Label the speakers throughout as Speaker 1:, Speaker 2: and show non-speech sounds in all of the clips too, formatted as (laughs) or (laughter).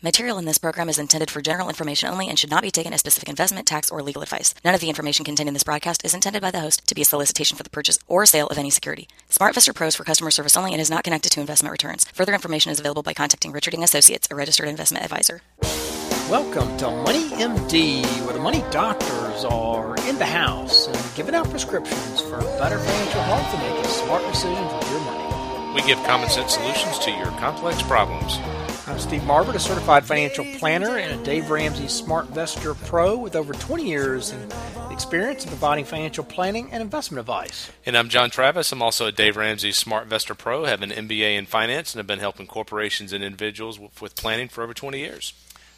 Speaker 1: Material in this program is intended for general information only and should not be taken as specific investment, tax, or legal advice. None of the information contained in this broadcast is intended by the host to be a solicitation for the purchase or sale of any security. SmartVestor Pro is for customer service only and is not connected to investment returns. Further information is available by contacting Richarding Associates, a registered investment advisor.
Speaker 2: Welcome to Money MD, where the money doctors are in the house and giving out prescriptions for better financial health and making smart decisions with your money.
Speaker 3: We give common sense solutions to your complex problems.
Speaker 2: I'm Steve Marbert, a certified financial planner and a Dave Ramsey Smart SmartVestor Pro with over 20 years in experience in providing financial planning and investment advice.
Speaker 3: And I'm John Travis. I'm also a Dave Ramsey Smart SmartVestor Pro, have an MBA in finance, and have been helping corporations and individuals with planning for over 20 years.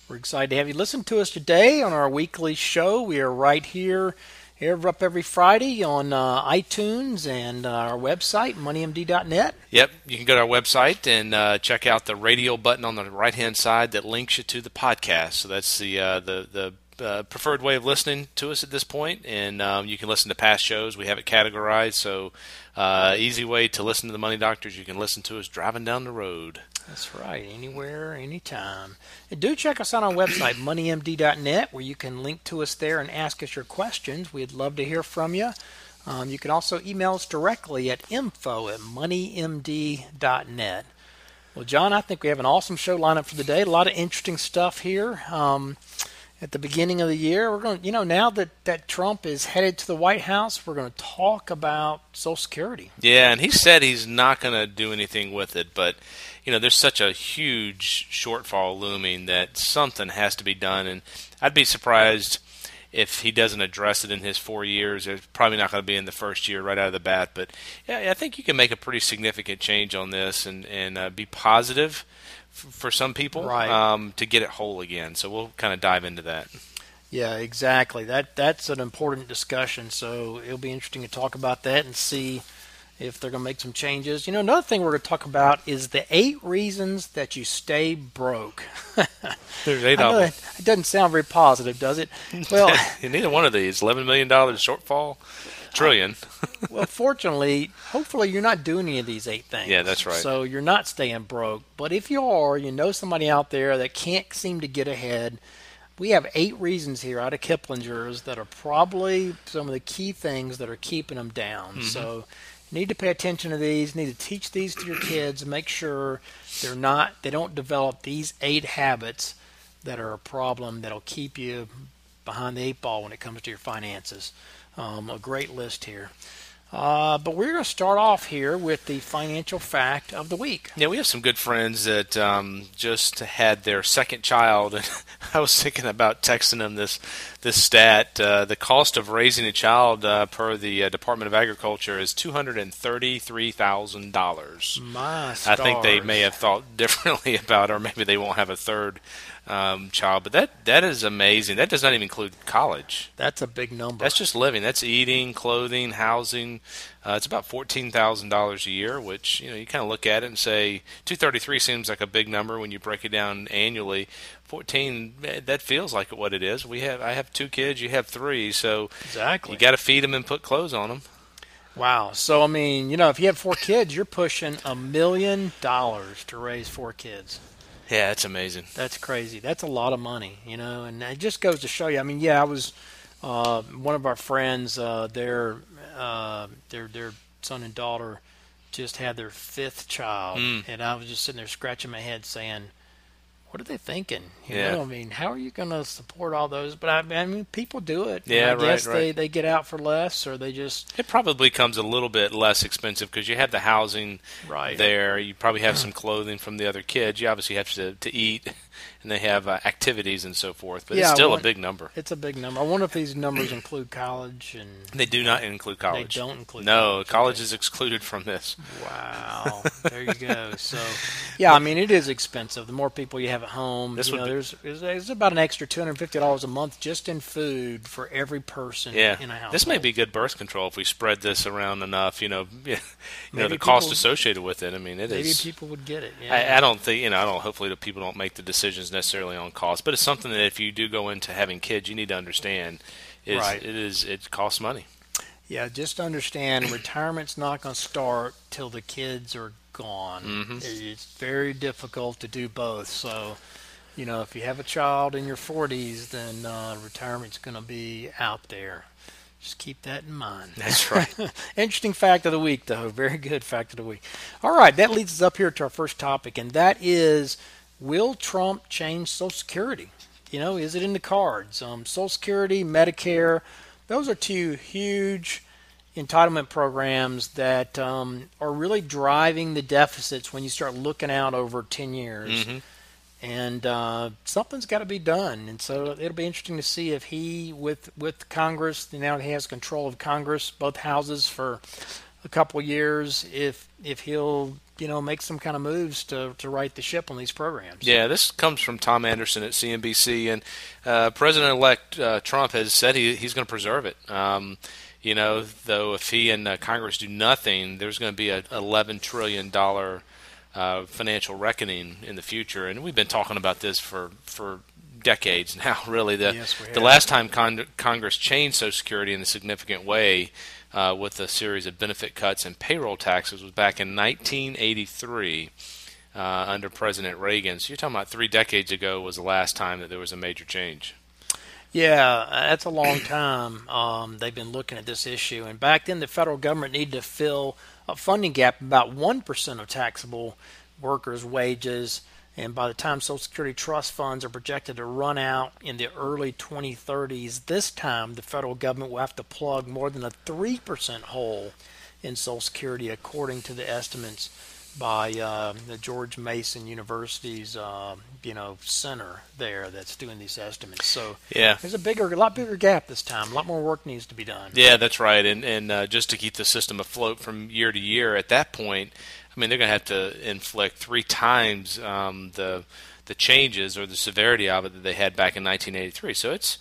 Speaker 2: We're excited to have you listen to us today on our weekly show. We are right here here up every Friday on uh, iTunes and uh, our website, moneymd.net.
Speaker 3: Yep, you can go to our website and uh, check out the radio button on the right hand side that links you to the podcast. So that's the uh, the the uh, preferred way of listening to us at this point, and um, you can listen to past shows. We have it categorized, so uh, easy way to listen to the Money Doctors. You can listen to us driving down the road.
Speaker 2: That's right, anywhere, anytime. And do check us out on our website, moneymd.net, where you can link to us there and ask us your questions. We'd love to hear from you. Um, you can also email us directly at info at moneymd.net. Well, John, I think we have an awesome show lineup for the day. A lot of interesting stuff here. Um, at the beginning of the year. We're going you know, now that, that Trump is headed to the White House, we're going to talk about Social Security.
Speaker 3: Yeah, and he said he's not going to do anything with it, but, you know, there's such a huge shortfall looming that something has to be done. And I'd be surprised if he doesn't address it in his four years. It's probably not going to be in the first year right out of the bat. But, yeah, I think you can make a pretty significant change on this and, and uh, be positive for some people
Speaker 2: right.
Speaker 3: um, to get it whole again. So we'll kind of dive into that.
Speaker 2: Yeah, exactly. That that's an important discussion. So it'll be interesting to talk about that and see if they're going to make some changes. You know, another thing we're going to talk about is the eight reasons that you stay broke. (laughs)
Speaker 3: There's eight of them.
Speaker 2: It doesn't sound very positive, does it? (laughs) Well,
Speaker 3: neither one of these. Eleven million dollars shortfall trillion. (laughs)
Speaker 2: well, fortunately, hopefully you're not doing any of these eight things.
Speaker 3: Yeah, that's right.
Speaker 2: So you're not staying broke. But if you are, you know somebody out there that can't seem to get ahead. We have eight reasons here out of Kiplinger's that are probably some of the key things that are keeping them down. Mm-hmm. So you need to pay attention to these. You need to teach these to your kids and make sure they're not they don't develop these eight habits that are a problem that'll keep you behind the eight ball when it comes to your finances. Um, a great list here. Uh, but we're going to start off here with the financial fact of the week.
Speaker 3: Yeah, we have some good friends that um, just had their second child, and (laughs) I was thinking about texting them this this stat. Uh, the cost of raising a child, uh, per the uh, Department of Agriculture, is two hundred and thirty three thousand dollars.
Speaker 2: My stars.
Speaker 3: I think they may have thought (laughs) differently about, it, or maybe they won't have a third um, child. But that that is amazing. That does not even include college.
Speaker 2: That's a big number.
Speaker 3: That's just living. That's eating, clothing, housing. Uh, it's about fourteen thousand dollars a year, which you know you kind of look at it and say two thirty three seems like a big number when you break it down annually. Fourteen eh, that feels like what it is. We have I have two kids, you have three, so
Speaker 2: exactly
Speaker 3: you got to feed them and put clothes on them.
Speaker 2: Wow. So I mean, you know, if you have four kids, you're pushing a million dollars to raise four kids.
Speaker 3: Yeah, it's amazing.
Speaker 2: That's crazy. That's a lot of money, you know, and it just goes to show you. I mean, yeah, I was uh, one of our friends. Uh, their uh, their their son and daughter just had their fifth child,
Speaker 3: mm.
Speaker 2: and I was just sitting there scratching my head, saying, what are they thinking? You
Speaker 3: yeah.
Speaker 2: know, I mean, how are you going to support all those? But I, I mean, people do it.
Speaker 3: Yeah,
Speaker 2: I
Speaker 3: right,
Speaker 2: guess
Speaker 3: right.
Speaker 2: they they get out for less, or they just.
Speaker 3: It probably comes a little bit less expensive because you have the housing
Speaker 2: right
Speaker 3: there. You probably have some clothing from the other kids. You obviously have to to eat and they have uh, activities and so forth. But
Speaker 2: yeah,
Speaker 3: it's still
Speaker 2: want,
Speaker 3: a big number.
Speaker 2: It's a big number. I wonder if these numbers include college and.
Speaker 3: They do not include college.
Speaker 2: They don't include.
Speaker 3: No,
Speaker 2: college,
Speaker 3: college is excluded from this.
Speaker 2: Wow, (laughs) there you go. So, yeah, I mean it is expensive. The more people you have at home,
Speaker 3: this
Speaker 2: you know,
Speaker 3: be,
Speaker 2: there's, there's about an extra two hundred fifty dollars a month just in food for every person
Speaker 3: yeah.
Speaker 2: in a house.
Speaker 3: This may be good birth control if we spread this around enough. You know, (laughs) you
Speaker 2: maybe
Speaker 3: know the cost associated with it. I mean, it
Speaker 2: maybe
Speaker 3: is.
Speaker 2: people would get it. Yeah.
Speaker 3: I, I don't think you know. I don't. Hopefully, the people don't make the decisions necessarily on cost, but it's something that if you do go into having kids, you need to understand. Is
Speaker 2: right.
Speaker 3: it is it costs money.
Speaker 2: Yeah, just understand retirement's not going to start till the kids are gone.
Speaker 3: Mm-hmm.
Speaker 2: It's very difficult to do both. So, You know, if you have a child in your 40s, then uh, retirement's going to be out there. Just keep that in mind.
Speaker 3: That's right. (laughs)
Speaker 2: Interesting fact of the week, though. Very good fact of the week. All right, that leads us up here to our first topic, and that is Will Trump change Social Security? You know, is it in the cards? Um, Social Security, Medicare, those are two huge entitlement programs that um, are really driving the deficits when you start looking out over 10 years.
Speaker 3: Mm-hmm.
Speaker 2: And uh, something's got to be done. And so it'll be interesting to see if he, with with Congress, now he has control of Congress, both houses for a couple years, if if he'll you know make some kind of moves to to right the ship on these programs.
Speaker 3: Yeah, this comes from Tom Anderson at CNBC, and uh, President-elect uh, Trump has said he, he's going to preserve it. Um, you know, though, if he and uh, Congress do nothing, there's going to be a 11 trillion dollar uh, financial reckoning in the future, and we've been talking about this for for decades now. (laughs) Really, the
Speaker 2: yes,
Speaker 3: the last time con- Congress changed Social Security in a significant way uh, with a series of benefit cuts and payroll taxes was back in 1983 uh, under President Reagan. So you're talking about three decades ago was the last time that there was a major change.
Speaker 2: Yeah, that's a long time. Um, they've been looking at this issue, and back then the federal government needed to fill a funding gap about one percent of taxable workers' wages. And by the time Social Security trust funds are projected to run out in the early 2030s, this time the federal government will have to plug more than a 3% hole in Social Security, according to the estimates by uh, the George Mason University's uh, you know center there that's doing these estimates. So
Speaker 3: yeah,
Speaker 2: there's a bigger, a lot bigger gap this time. A lot more work needs to be done.
Speaker 3: Yeah, that's right. And and uh, just to keep the system afloat from year to year, at that point, I mean they're going to have to inflict three times um, the the changes or the severity of it that they had back in 1983. So it's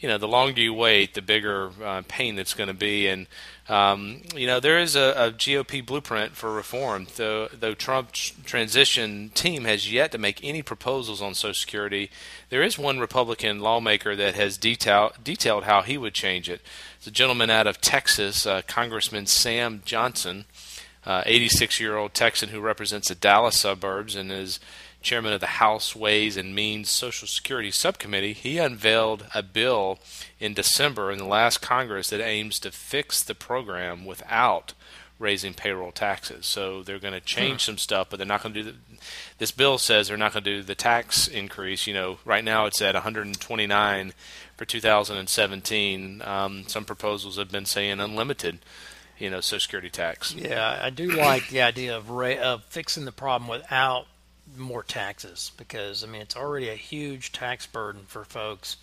Speaker 3: you know the longer you wait, the bigger uh, pain that's going to be and um, you know, there is a, a, GOP blueprint for reform, though, though Trump's transition team has yet to make any proposals on Social Security. There is one Republican lawmaker that has detail, detailed how he would change it. It's a gentleman out of Texas, uh, Congressman Sam Johnson, 86 uh, year old Texan who represents the Dallas suburbs and is chairman of the House Ways and Means Social Security Subcommittee, he unveiled a bill in December in the last Congress that aims to fix the program without raising payroll taxes. So they're going to change some stuff, but they're not going to do the, this bill says they're not going to do the tax increase. You know, right now it's at 129 for 2017. Um, some proposals have been saying unlimited you know Social Security tax.
Speaker 2: Yeah, I do like the idea of ra- of fixing the problem without more taxes because I mean it's already a huge tax burden for folks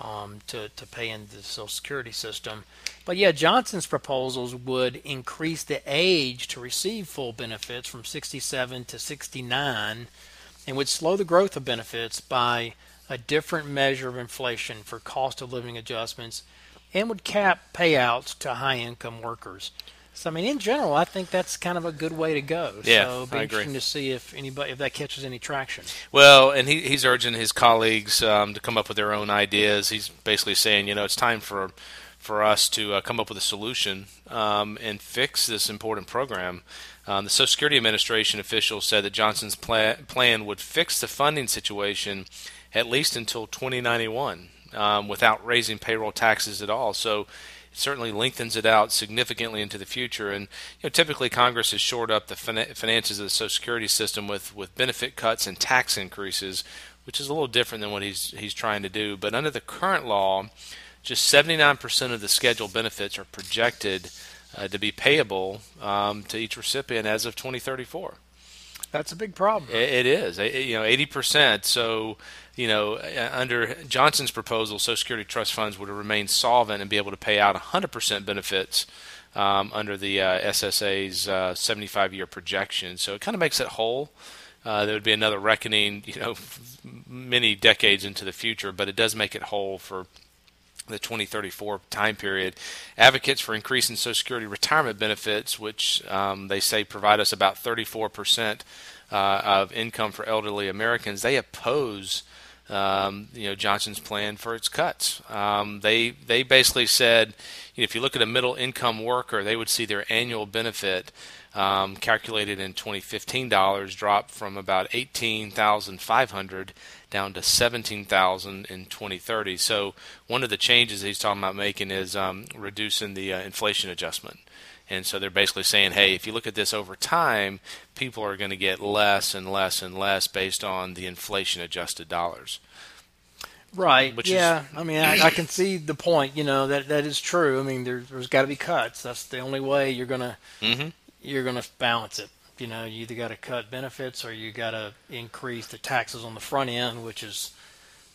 Speaker 2: um, to to pay into the Social Security system. But yeah, Johnson's proposals would increase the age to receive full benefits from 67 to 69, and would slow the growth of benefits by a different measure of inflation for cost of living adjustments, and would cap payouts to high income workers. So I mean, in general, I think that's kind of a good way to go.
Speaker 3: Yeah,
Speaker 2: so it'll be
Speaker 3: I
Speaker 2: interesting
Speaker 3: agree.
Speaker 2: to see if anybody if that catches any traction.
Speaker 3: Well, and he, he's urging his colleagues um, to come up with their own ideas. He's basically saying, you know, it's time for for us to uh, come up with a solution um, and fix this important program. Um, the Social Security Administration officials said that Johnson's pla- plan would fix the funding situation at least until 2091 um, without raising payroll taxes at all. So it certainly lengthens it out significantly into the future. And you know, typically Congress has shored up the fin- finances of the Social Security system with, with benefit cuts and tax increases, which is a little different than what he's he's trying to do. But under the current law, just 79% of the scheduled benefits are projected uh, to be payable um, to each recipient as of 2034.
Speaker 2: That's a big problem.
Speaker 3: It, is, you know, 80%. So you know, uh, under Johnson's proposal, Social Security trust funds would remain solvent and be able to pay out 100% benefits um, under the uh, SSA's uh, 75-year projection. So it kind of makes it whole. Uh, there would be another reckoning, you know, (laughs) many decades into the future, but it does make it whole for the 2034 time period. Advocates for increasing Social Security retirement benefits, which um, they say provide us about 34 percent uh, of income for elderly Americans, they oppose um, you know Johnson's plan for its cuts. Um, they they basically said, you know, if you look at a middle income worker, they would see their annual benefit um, calculated in 2015 dollars drop from about 18,500 down to 17,000 in 2030. So one of the changes he's talking about making is um, reducing the uh, inflation adjustment. And so they're basically saying, hey, if you look at this over time, people are going to get less and less and less based on the inflation adjusted dollars.
Speaker 2: Right. Which yeah. Is, I mean, I, I, can see the point. You know that that is true. I mean, there, has got to be cuts. That's the only way you're gonna mm-hmm. you're gonna balance it. You know, you either got to cut benefits or you got to increase the taxes on the front end, which is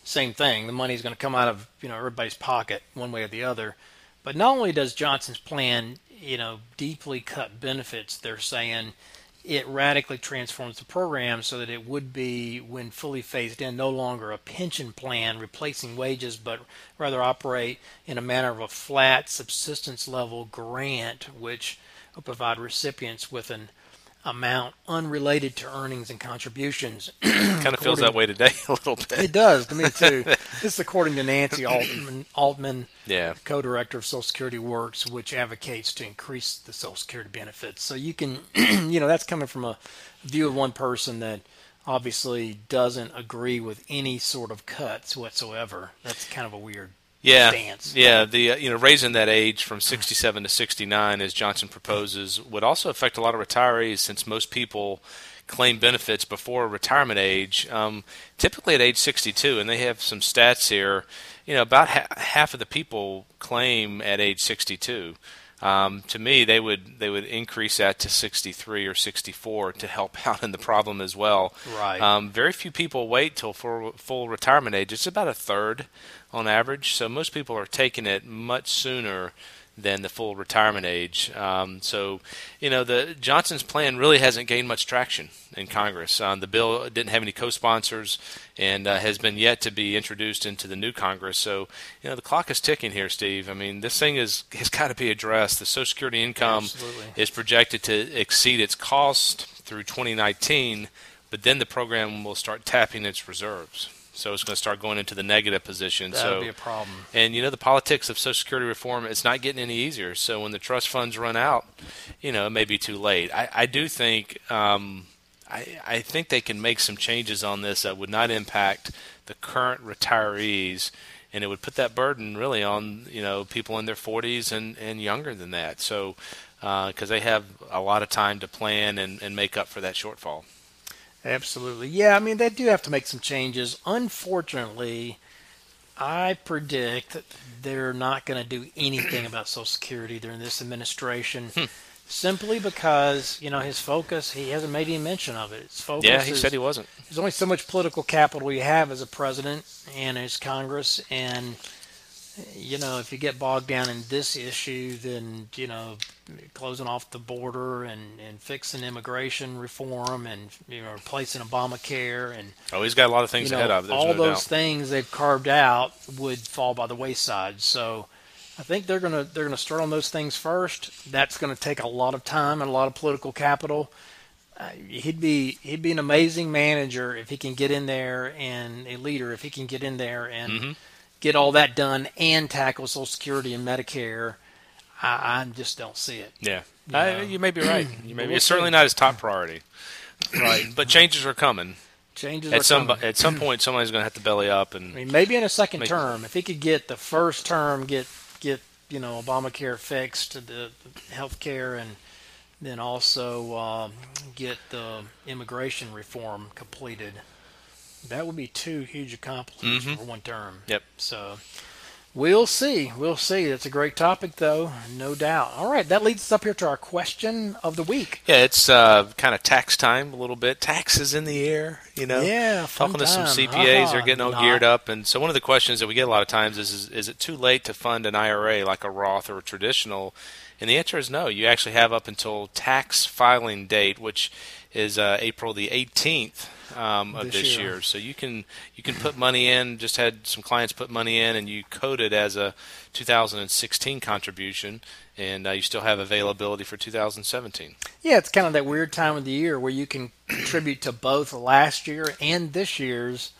Speaker 2: same thing. The money's going to come out of you know everybody's pocket one way or the other. But not only does Johnson's plan you know, deeply cut benefits, they're saying it radically transforms the program so that it would be, when fully phased in, no longer a pension plan replacing wages, but rather operate in a manner of a flat subsistence level grant, which will provide recipients with an amount unrelated to earnings and contributions. (clears throat)
Speaker 3: kind of feels that way today (laughs) a little bit.
Speaker 2: It does to me too. (laughs) this is according to Nancy Altman, Altman yeah. co-director of Social Security Works, which advocates to increase the Social Security benefits. So you can, (clears throat) you know, that's coming from a view of one person that obviously doesn't agree with any sort of cuts whatsoever. That's kind of a weird
Speaker 3: yeah,
Speaker 2: stance.
Speaker 3: Yeah, the uh, you know raising that age from 67 to 69, as Johnson proposes, would also affect a lot of retirees since most people claim benefits before retirement age, um, typically at age 62, and they have some stats here. You know, about ha- half of the people claim at age 62. Um, to me, they would they would increase that to 63 or 64 to help (laughs) out in the problem as well.
Speaker 2: Right.
Speaker 3: Um, very few people wait till full, full retirement age. It's about a third on average. So most people are taking it much sooner than the full retirement age. Um, so, you know, the Johnson's plan really hasn't gained much traction in Congress. Um, the bill didn't have any co-sponsors and uh, has been yet to be introduced into the new Congress. So, you know, the clock is ticking here, Steve. I mean, this thing is has got to be addressed. The Social Security income
Speaker 2: Absolutely.
Speaker 3: is projected to exceed its cost through 2019, but then the program will start tapping its reserves. So it's going to start going into the negative position.
Speaker 2: That'll
Speaker 3: so,
Speaker 2: be a problem.
Speaker 3: And you know the politics of Social Security reform, it's not getting any easier. So when the trust funds run out, you know it may be too late. I, I do think um, I, I think they can make some changes on this that would not impact the current retirees, and it would put that burden really on you know people in their 40s and, and younger than that. So because uh, they have a lot of time to plan and, and make up for that shortfall.
Speaker 2: Absolutely. Yeah, I mean, they do have to make some changes. Unfortunately, I predict that they're not going to do anything about Social Security during this administration. Hmm. Simply because you know his focus, he hasn't made any mention of it. His focus
Speaker 3: yeah, he
Speaker 2: is,
Speaker 3: said he wasn't.
Speaker 2: There's only so much political capital you have as a president and as Congress, and you know, if you get bogged down in this issue, then you know, closing off the border and and fixing immigration reform and you know, replacing Obamacare and
Speaker 3: oh, he's got a lot of things
Speaker 2: you know,
Speaker 3: ahead of.
Speaker 2: There's all
Speaker 3: no
Speaker 2: those
Speaker 3: doubt.
Speaker 2: things they've carved out would fall by the wayside. So. I think they're gonna they're gonna start on those things first. That's gonna take a lot of time and a lot of political capital. Uh, he'd be he'd be an amazing manager if he can get in there and a leader if he can get in there and mm-hmm get all that done and tackle Social Security and Medicare, I, I just don't see it.
Speaker 3: Yeah, you, I, you may be right. You (clears throat) may be. It's certainly not his top priority.
Speaker 2: right,
Speaker 3: but changes are coming.
Speaker 2: Changes
Speaker 3: at some
Speaker 2: coming.
Speaker 3: at some point, somebody's going to have to belly up and.
Speaker 2: I mean, maybe in a second term, if he could get the first term, get get you know Obamacare fixed, the, the health care, and then also um, get the immigration reform completed. That would be two huge accomplishments mm-hmm. for one term.
Speaker 3: Yep.
Speaker 2: So we'll see. We'll see. That's a great topic, though, no doubt. All right, that leads us up here to our question of the week.
Speaker 3: Yeah, it's uh, kind of tax time a little bit. Taxes in the air, you know.
Speaker 2: Yeah,
Speaker 3: talking
Speaker 2: to
Speaker 3: some CPAs, uh-huh. they're getting all Not. geared up, and so one of the questions that we get a lot of times is, is: Is it too late to fund an IRA like a Roth or a traditional? And the answer is no. You actually have up until tax filing date, which is uh, April the 18th um, of this, this year. year. So you can you can put money in. Just had some clients put money in, and you code it as a 2016 contribution, and uh, you still have availability for 2017.
Speaker 2: Yeah, it's kind of that weird time of the year where you can (clears throat) contribute to both last year and this year's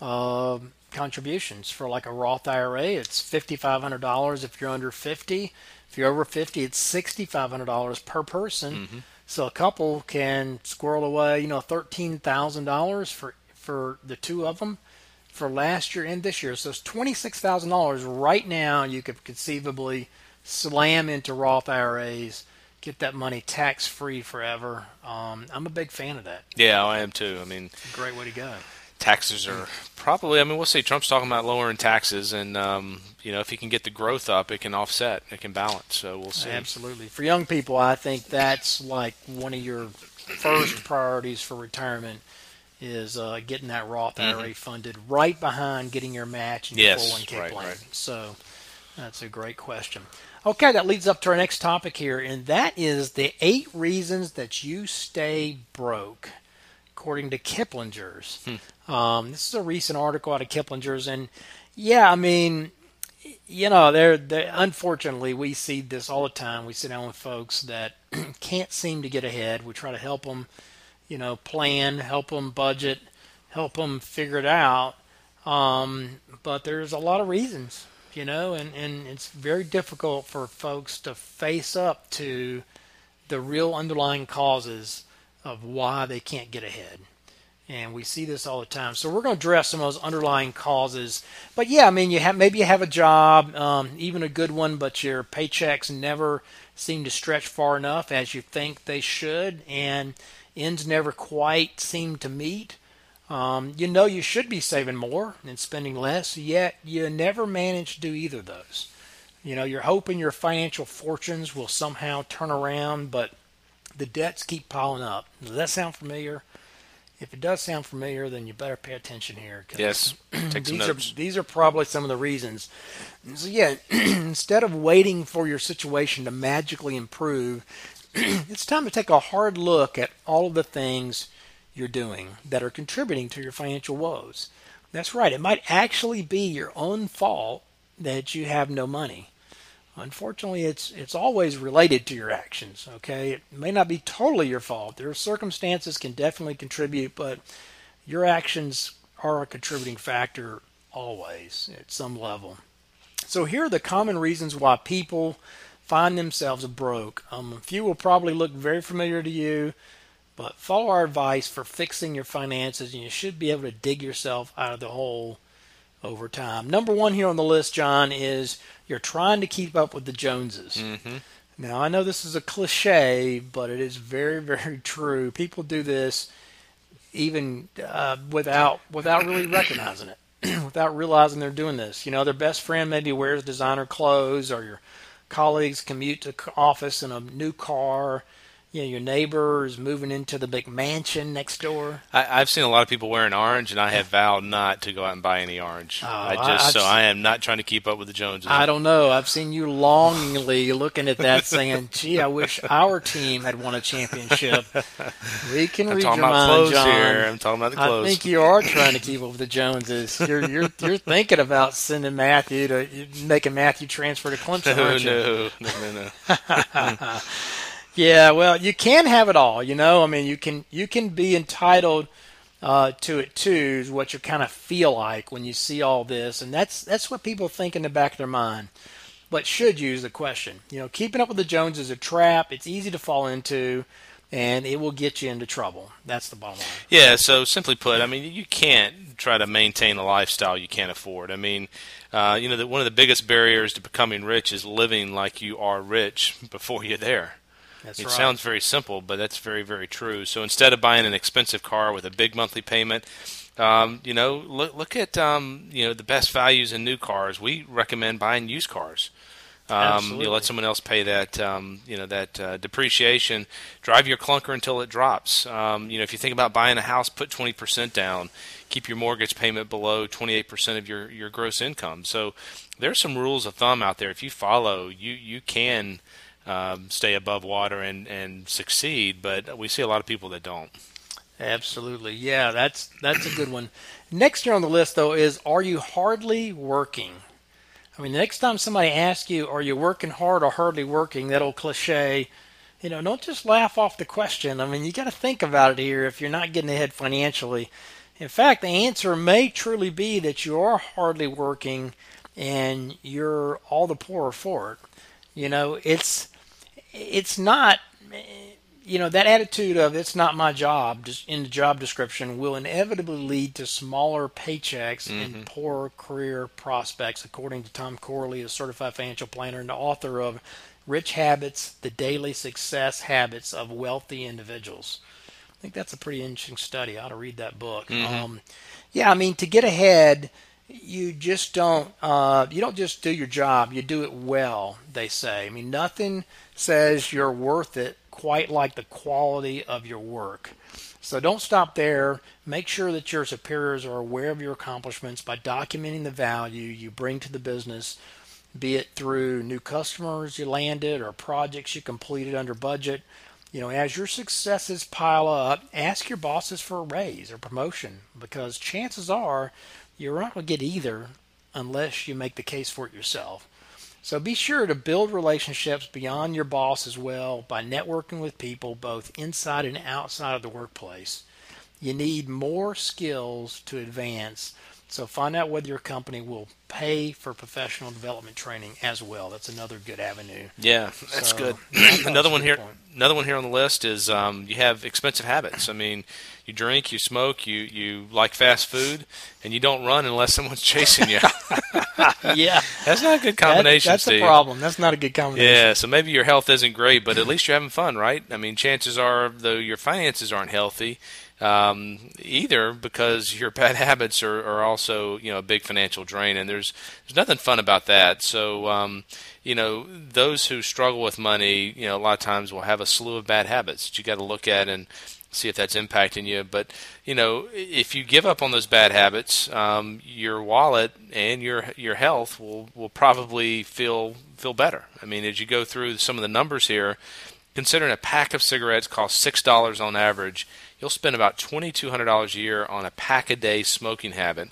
Speaker 2: uh, contributions for like a Roth IRA. It's fifty five hundred dollars if you're under fifty. If you're over fifty, it's sixty five hundred dollars per person.
Speaker 3: Mm-hmm.
Speaker 2: So a couple can squirrel away, you know, thirteen thousand dollars for for the two of them for last year and this year. So it's twenty six thousand dollars right now. You could conceivably slam into Roth IRAs, get that money tax free forever. Um, I'm a big fan of that.
Speaker 3: Yeah, I am too. I mean,
Speaker 2: Great way to go.
Speaker 3: Taxes are probably. I mean, we'll see. Trump's talking about lowering taxes, and um, you know, if he can get the growth up, it can offset, it can balance. So we'll see.
Speaker 2: Absolutely. For young people, I think that's like one of your first priorities for retirement is uh, getting that Roth IRA funded right behind getting your match and your
Speaker 3: Mm-hmm. Yes,
Speaker 2: 401k
Speaker 3: right,
Speaker 2: plan.
Speaker 3: right.
Speaker 2: So that's a great question. Okay, that leads up to our next topic here, and that is the eight reasons that you stay broke, according to Kiplinger's.
Speaker 3: Hmm.
Speaker 2: Um, this is a recent article out of Kiplinger's, and yeah, I mean, you know, they're, they unfortunately we see this all the time. We sit down with folks that (clears throat) can't seem to get ahead. We try to help them, you know, plan, help them budget, help them figure it out. Um, but there's a lot of reasons, you know, and, and it's very difficult for folks to face up to the real underlying causes of why they can't get ahead. And we see this all the time. So we're going to address some of those underlying causes. But yeah, I mean, you have maybe you have a job, um, even a good one, but your paychecks never seem to stretch far enough as you think they should, and ends never quite seem to meet. Um, you know you should be saving more and spending less, yet you never manage to do either of those. You know, you're hoping your financial fortunes will somehow turn around, but the debts keep piling up. Does that sound familiar? If it does sound familiar, then you better pay attention here. 'cause
Speaker 3: Yes, (clears throat)
Speaker 2: these are these are probably some of the reasons. So yeah, (clears throat) instead of waiting for your situation to magically improve, (clears throat) it's time to take a hard look at all of the things you're doing that are contributing to your financial woes. That's right. It might actually be your own fault that you have no money. Unfortunately, it's it's always related to your actions. Okay, it may not be totally your fault. There are circumstances can definitely contribute, but your actions are a contributing factor always at some level. So here are the common reasons why people find themselves broke. Um, a few will probably look very familiar to you, but follow our advice for fixing your finances, and you should be able to dig yourself out of the hole over time. Number one here on the list, John, is you're trying to keep up with the Joneses.
Speaker 3: Mm-hmm.
Speaker 2: Now, I know this is a cliche, but it is very, (laughs) very true. People do this even uh, without without really recognizing it, (clears throat) without realizing they're doing this. You know, their best friend maybe wears designer clothes, or your colleagues commute to office in a new car. You know, your neighbor is moving into the big mansion next door.
Speaker 3: I, I've seen a lot of people wearing orange, and I have vowed not to go out and buy any orange.
Speaker 2: Oh,
Speaker 3: I just
Speaker 2: I've
Speaker 3: so
Speaker 2: s-
Speaker 3: I am not trying to keep up with the Joneses.
Speaker 2: I don't know. I've seen you longingly looking at that, saying, "Gee, I wish our team had won a championship." We can
Speaker 3: I'm
Speaker 2: read
Speaker 3: talking
Speaker 2: your
Speaker 3: about
Speaker 2: mind,
Speaker 3: clothes
Speaker 2: John.
Speaker 3: here. I'm talking about the clothes.
Speaker 2: I think you are trying to keep up with the Joneses. You're you're you're thinking about sending Matthew to making Matthew transfer to Clemson, (laughs)
Speaker 3: no,
Speaker 2: aren't you?
Speaker 3: no, no, no, no. (laughs)
Speaker 2: Yeah, well, you can have it all. You know, I mean, you can you can be entitled uh, to it too. Is what you kind of feel like when you see all this, and that's that's what people think in the back of their mind. But should is the question. You know, keeping up with the Joneses is a trap. It's easy to fall into, and it will get you into trouble. That's the bottom line.
Speaker 3: Yeah, so simply put, I mean, you can't try to maintain a lifestyle you can't afford. I mean, uh, you know, one of the biggest barriers to becoming rich is living like you are rich (laughs) before you're there.
Speaker 2: That's
Speaker 3: it
Speaker 2: right.
Speaker 3: sounds very simple, but that's very, very true. So instead of buying an expensive car with a big monthly payment, um, you know, look look at um, you know the best values in new cars. We recommend buying used cars. Um, you let someone else pay that, um, you know, that uh, depreciation. Drive your clunker until it drops. Um, you know, if you think about buying a house, put twenty percent down. Keep your mortgage payment below twenty eight percent of your, your gross income. So there's some rules of thumb out there. If you follow, you you can um, stay above water and and succeed. But we see a lot of people that don't.
Speaker 2: Absolutely. Yeah, that's that's a good one. Next year on the list though is are you hardly working? I mean, the next time somebody asks you, are you working hard or hardly working, that old cliche, you know, don't just laugh off the question. I mean, you got to think about it here. If you're not getting ahead financially, In fact, the answer may truly be that you are hardly working and you're all the poorer for it. You know, it's it's not you know that attitude of it's not my job just in the job description will inevitably lead to smaller paychecks mm-hmm. and poorer career prospects according to tom corley a certified financial planner and the author of rich habits the daily success habits of wealthy individuals i think that's a pretty interesting study i ought to read that book mm-hmm. um, yeah i mean to get ahead you just don't uh, you don't just do your job you do it well they say. I mean nothing says you're worth it quite like the quality of your work. So don't stop there. Make sure that your superiors are aware of your accomplishments by documenting the value you bring to the business be it through new customers you landed or projects you completed under budget. You know as your successes pile up ask your bosses for a raise or promotion because chances are you're not going to get either unless you make the case for it yourself. So be sure to build relationships beyond your boss as well by networking with people both inside and outside of the workplace. You need more skills to advance so find out whether your company will pay for professional development training as well. That's another good avenue.
Speaker 3: Yeah, that's so, good. another one here. Point. Another one here on the list is um, you have expensive habits. I mean, you drink, you smoke, you you like fast food, and you don't run unless someone's (laughs) chasing you. (laughs)
Speaker 2: yeah,
Speaker 3: that's not a good combination.
Speaker 2: That, that's
Speaker 3: Steve.
Speaker 2: a problem. That's not a good combination.
Speaker 3: Yeah, so maybe your health isn't great, but at least you're having fun, right? I mean, chances are, though your finances aren't healthy, um, either because your (laughs) bad habits are, are also you know a big financial drain, and there's there's nothing fun about that. So um, you know those who struggle with money, you know a lot of times will have a slew of bad habits that you got to look at and see if that's impacting you. But you know, if you give up on those bad habits, um, your wallet and your your health will will probably feel feel better. I mean, as you go through some of the numbers here, considering a pack of cigarettes costs six dollars on average, you'll spend about $2,200 a year on a pack a day smoking habit.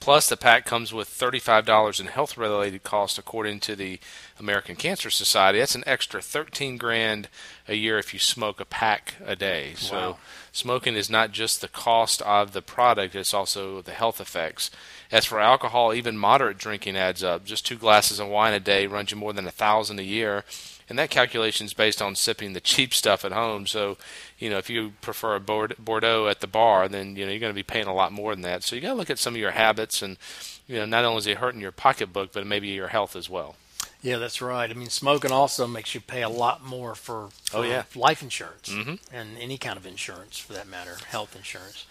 Speaker 3: Plus, the pack comes with $35 in health related costs according to the American Cancer Society. That's an extra 13 grand a year if you smoke a pack a day. So, wow. smoking is not just the cost of the product, it's also the health effects. As for alcohol, even moderate drinking adds up. Just two glasses of wine a day runs you more than a thousand a year and that calculation is based on sipping the cheap stuff at home. So, you know, if you prefer a Bordeaux at the bar, then you know you're going to be paying a lot more than that. So you got to look at some of your habits, and you know, not only is it hurting your pocketbook, but maybe your health as well.
Speaker 2: Yeah, that's right. I mean, smoking also makes you pay a lot more for, for oh, yeah. life insurance mm-hmm. and any kind of insurance for that matter, health insurance.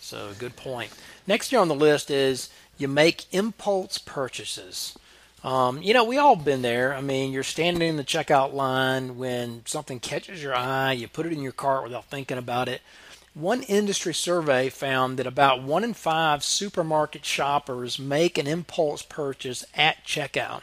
Speaker 2: So, good point. Next year on the list is you make impulse purchases. Um, you know, we all been there. I mean, you're standing in the checkout line when something catches your eye, you put it in your cart without thinking about it. One industry survey found that about one in five supermarket shoppers make an impulse purchase at checkout.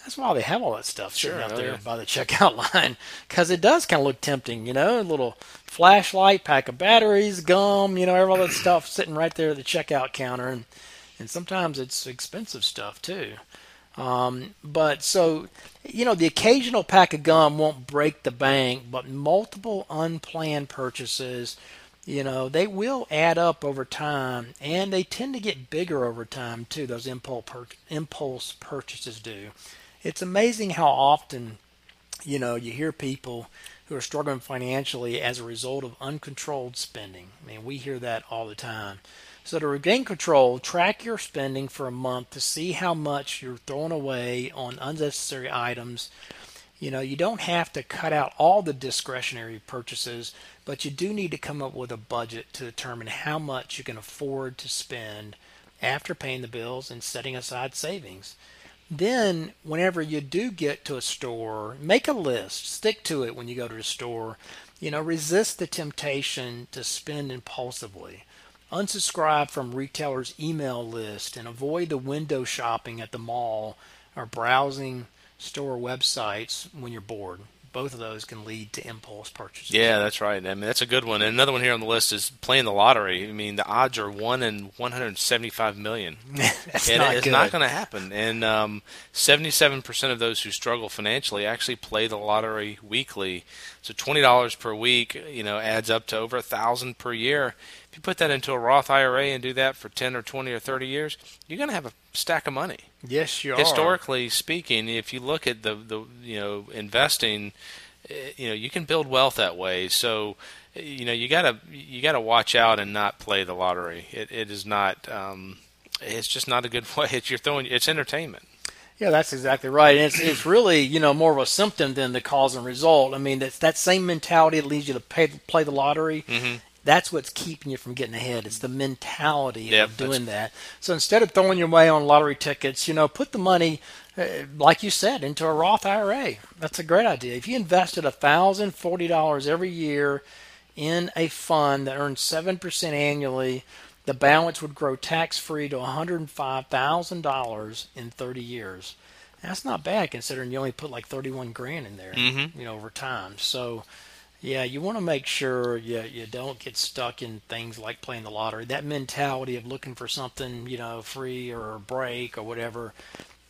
Speaker 2: That's why they have all that stuff sitting sure, out there yeah. by the (laughs) checkout line because it does kind of look tempting, you know, a little flashlight, pack of batteries, gum, you know, all that stuff sitting right there at the checkout counter, and and sometimes it's expensive stuff too. Um, but so, you know, the occasional pack of gum won't break the bank, but multiple unplanned purchases, you know, they will add up over time, and they tend to get bigger over time too. Those impulse impulse purchases do. It's amazing how often, you know, you hear people who are struggling financially as a result of uncontrolled spending. I mean, we hear that all the time. So to regain control, track your spending for a month to see how much you're throwing away on unnecessary items. You know, you don't have to cut out all the discretionary purchases, but you do need to come up with a budget to determine how much you can afford to spend after paying the bills and setting aside savings. Then, whenever you do get to a store, make a list, stick to it when you go to the store. You know, resist the temptation to spend impulsively. Unsubscribe from retailers' email list and avoid the window shopping at the mall or browsing store websites when you're bored. Both of those can lead to impulse purchases.
Speaker 3: Yeah, that's right. I mean, that's a good one. And another one here on the list is playing the lottery. I mean, the odds are one in 175 million. (laughs)
Speaker 2: that's
Speaker 3: and
Speaker 2: not
Speaker 3: it's
Speaker 2: good.
Speaker 3: not going to happen. And um, 77% of those who struggle financially actually play the lottery weekly. So $20 per week, you know, adds up to over a thousand per year you put that into a Roth IRA and do that for 10 or 20 or 30 years, you're going to have a stack of money.
Speaker 2: Yes, you are.
Speaker 3: Historically speaking, if you look at the the you know investing, eh, you know you can build wealth that way. So you know you gotta you gotta watch out and not play the lottery. It it is not. Um, it's just not a good (laughs) way. It's you're throwing. It's entertainment.
Speaker 2: Yeah, that's exactly right. And it's it's really you know more of a symptom than the cause and result. I mean, that's that same mentality that leads you to pay, play the lottery.
Speaker 3: Mm-hmm.
Speaker 2: That's what's keeping you from getting ahead. It's the mentality
Speaker 3: Yep,
Speaker 2: of doing that. So instead of throwing your way on lottery tickets, you know, put the money, uh, like you said, into a Roth IRA. That's a great idea. If you invested a thousand forty dollars every year in a fund that earns seven percent annually, the balance would grow tax free to one hundred and five thousand dollars in thirty years. That's not bad considering you only put like thirty one grand in there,
Speaker 3: Mhm.
Speaker 2: you know, over time. So yeah, you want to make sure you you don't get stuck in things like playing the lottery. That mentality of looking for something, you know, free or a break or whatever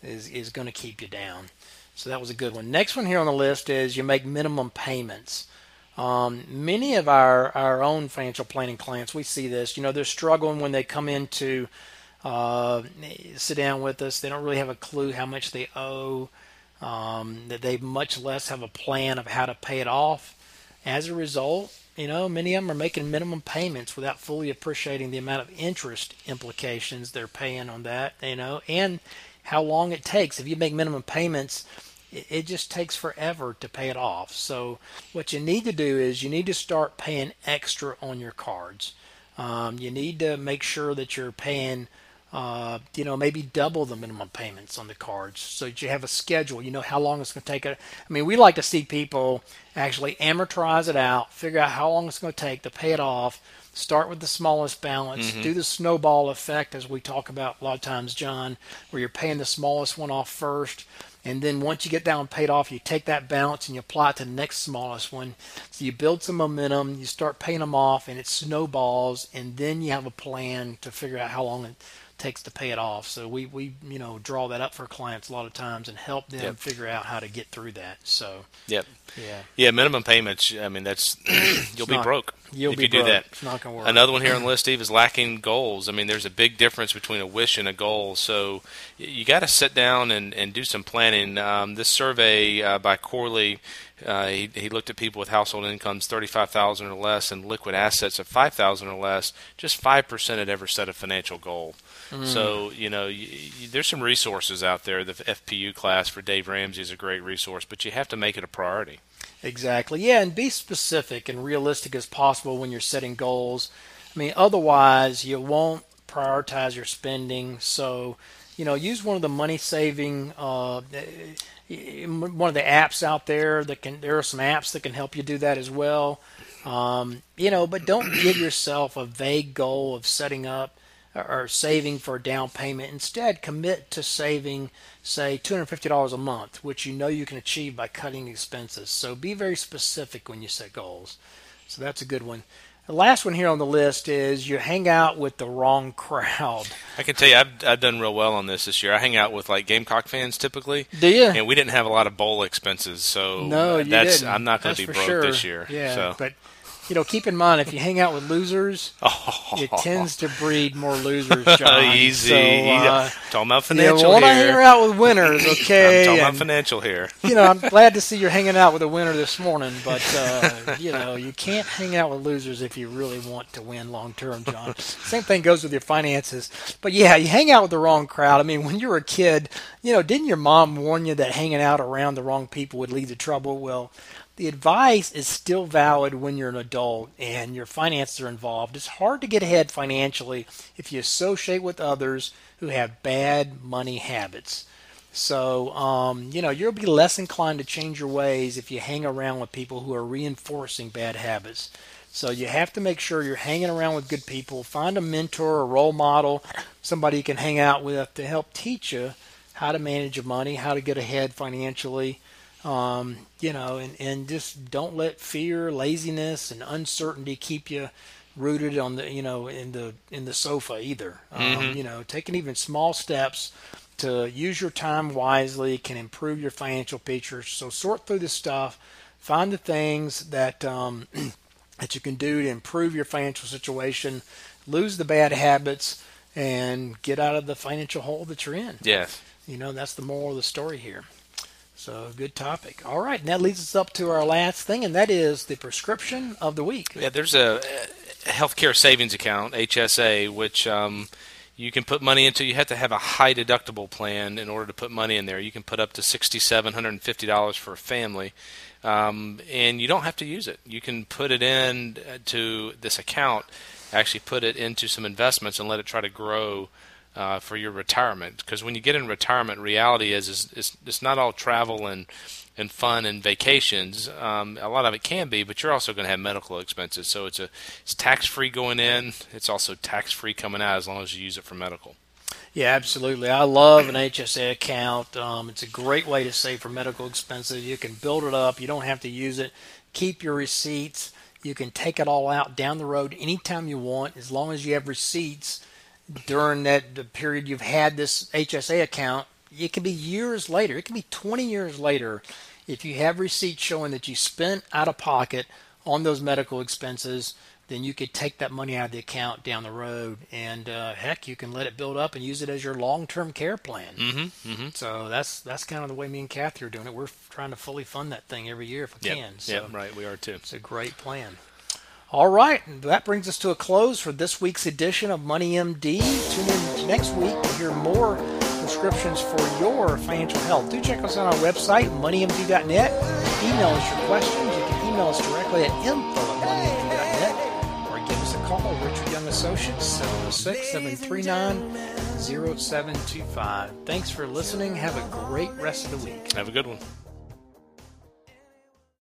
Speaker 2: is is going to keep you down. So that was a good one. Next one here on the list is you make minimum payments. Um, many of our, our own financial planning clients, we see this. You know, they're struggling when they come into uh, sit down with us. They don't really have a clue how much they owe. Um, that they much less have a plan of how to pay it off. As a result, you know, many of them are making minimum payments without fully appreciating the amount of interest implications they're paying on that, you know, and how long it takes. If you make minimum payments, it, just takes forever to pay it off. So, what you need to do is you need to start paying extra on your cards. Um, you need to make sure that you're paying uh, you know, maybe double the minimum payments on the cards so that you have a schedule. You know how long it's going to take. I mean, we like to see people actually amortize it out, figure out how long it's going to take to pay it off. Start with the smallest balance. Do the snowball effect, as we talk about a lot of times, John, where you're paying the smallest one off first. And then once you get down paid off, you take that balance and you apply it to the next smallest one. So you build some momentum, you start paying them off, and it snowballs. And then you have a plan to figure out how long it takes to pay it off. So we, we you know draw that up for clients a lot of times and help them
Speaker 3: Yep.
Speaker 2: figure out how to get through that. So
Speaker 3: Yep.
Speaker 2: yeah,
Speaker 3: Yeah, minimum payments. I mean, that's (clears throat) you'll be
Speaker 2: not-
Speaker 3: broke
Speaker 2: you'll
Speaker 3: if
Speaker 2: be
Speaker 3: you do that.
Speaker 2: It's not going to work.
Speaker 3: Another one here on the list, Steve, is lacking goals. I mean, there's a big difference between a wish and a goal. So you got to sit down and, and do some planning. Um, this survey uh, by Corley, uh, he, he looked at people with household incomes 35000 or less and liquid assets of 5000 or less. Just 5% had ever set a financial goal.
Speaker 2: Hmm.
Speaker 3: So, you know, y y there's some resources out there. The FPU class for Dave Ramsey is a great resource, but you have to make it a priority.
Speaker 2: Exactly. Yeah, and be specific and realistic as possible when you're setting goals. I mean, otherwise you won't prioritize your spending. So, you know, use one of the money saving uh, one of the apps out there that can there are some apps that can help you do that as well. Um, you know, but don't give yourself a vague goal of setting up or saving for a down payment. Instead, commit to saving, say, $250 a month, which you know you can achieve by cutting expenses. So be very specific when you set goals. So that's a good one. The last one here on the list is you hang out with the wrong crowd.
Speaker 3: I can tell you, I've, I've done real well on this this year. I hang out with like Gamecock fans typically,
Speaker 2: Do you?
Speaker 3: and we didn't have a lot of bowl expenses, so
Speaker 2: No, you
Speaker 3: that's
Speaker 2: didn't.
Speaker 3: I'm not going to be broke
Speaker 2: sure.
Speaker 3: this year.
Speaker 2: Yeah,
Speaker 3: so.
Speaker 2: but you know, keep in mind if you hang out with losers,
Speaker 3: Oh, (laughs)
Speaker 2: it tends to breed more losers. (laughs) John.
Speaker 3: easy.
Speaker 2: So, uh,
Speaker 3: talking about financial
Speaker 2: want to
Speaker 3: here.
Speaker 2: hang out with winners, (clears throat) okay?
Speaker 3: I'm talking about financial here. (laughs)
Speaker 2: you know, I'm glad to see you're hanging out with a winner this morning, but uh, you know, you can't hang out with losers if you really want to win long term, John. Same thing goes with your finances. But yeah, you hang out with the wrong crowd. I mean, when you were a kid, you know, didn't your mom warn you that hanging out around the wrong people would lead to trouble? Well, the advice is still valid when you're an adult and your finances are involved. It's hard to get ahead financially if you associate with others who have bad money habits. So, um, you know, you'll be less inclined to change your ways if you hang around with people who are reinforcing bad habits. So, you have to make sure you're hanging around with good people. Find a mentor, a role model, somebody you can hang out with to help teach you how to manage your money, how to get ahead financially. Um, you know, and, and just don't let fear, laziness, and uncertainty keep you rooted on the you know in the in the sofa either. Um, you know, taking even small steps to use your time wisely can improve your financial picture. So sort through the stuff, find the things that um, (clears throat) that you can do to improve your financial situation, lose the bad habits, and get out of the financial hole that you're in.
Speaker 3: Yes.
Speaker 2: You know, that's the moral of the story here. So, good topic. All right, and that leads us up to our last thing, and that is the prescription of the week.
Speaker 3: Yeah, there's a, a healthcare savings account, HSA, which um, you can put money into. You have to have a high deductible plan in order to put money in there. You can put up to sixty-seven hundred and fifty dollars for a family, um, and you don't have to use it. You can put it in uh, to this account, actually put it into some investments, and let it try to grow uh, for your retirement. Because when you get in retirement, reality is, is, is it's not all travel and and fun and vacations. Um, a lot of it can be, but you're also going to have medical expenses. So it's a it's tax free going in. It's also tax free coming out as long as you use it for medical.
Speaker 2: Yeah, absolutely. I love an HSA account. Um, it's a great way to save for medical expenses. You can build it up. You don't have to use it. Keep your receipts. You can take it all out down the road anytime you want, as long as you have receipts during that the period you've had this HSA account. It can be years later. It can be 20 years later if you have receipts showing that you spent out of pocket on those medical expenses. Then you could take that money out of the account down the road, and uh, heck, you can let it build up and use it as your long-term care plan.
Speaker 3: Mm-hmm, mm-hmm.
Speaker 2: So that's that's kind of the way me and Kathy are doing it. We're trying to fully fund that thing every year if we
Speaker 3: Yep.
Speaker 2: can. So
Speaker 3: Yep, right. We are too.
Speaker 2: it's a great plan. All right, that brings us to a close for this week's edition of Money MD. Tune in next week to hear more prescriptions for your financial health. Do check us out on our website, moneymd.net. Email us your questions. You can email us directly at info at moneymd.net or give us a call, Richard Young Associates, 706 739 0725. Thanks for listening. Have a great rest of the week.
Speaker 3: Have a good one.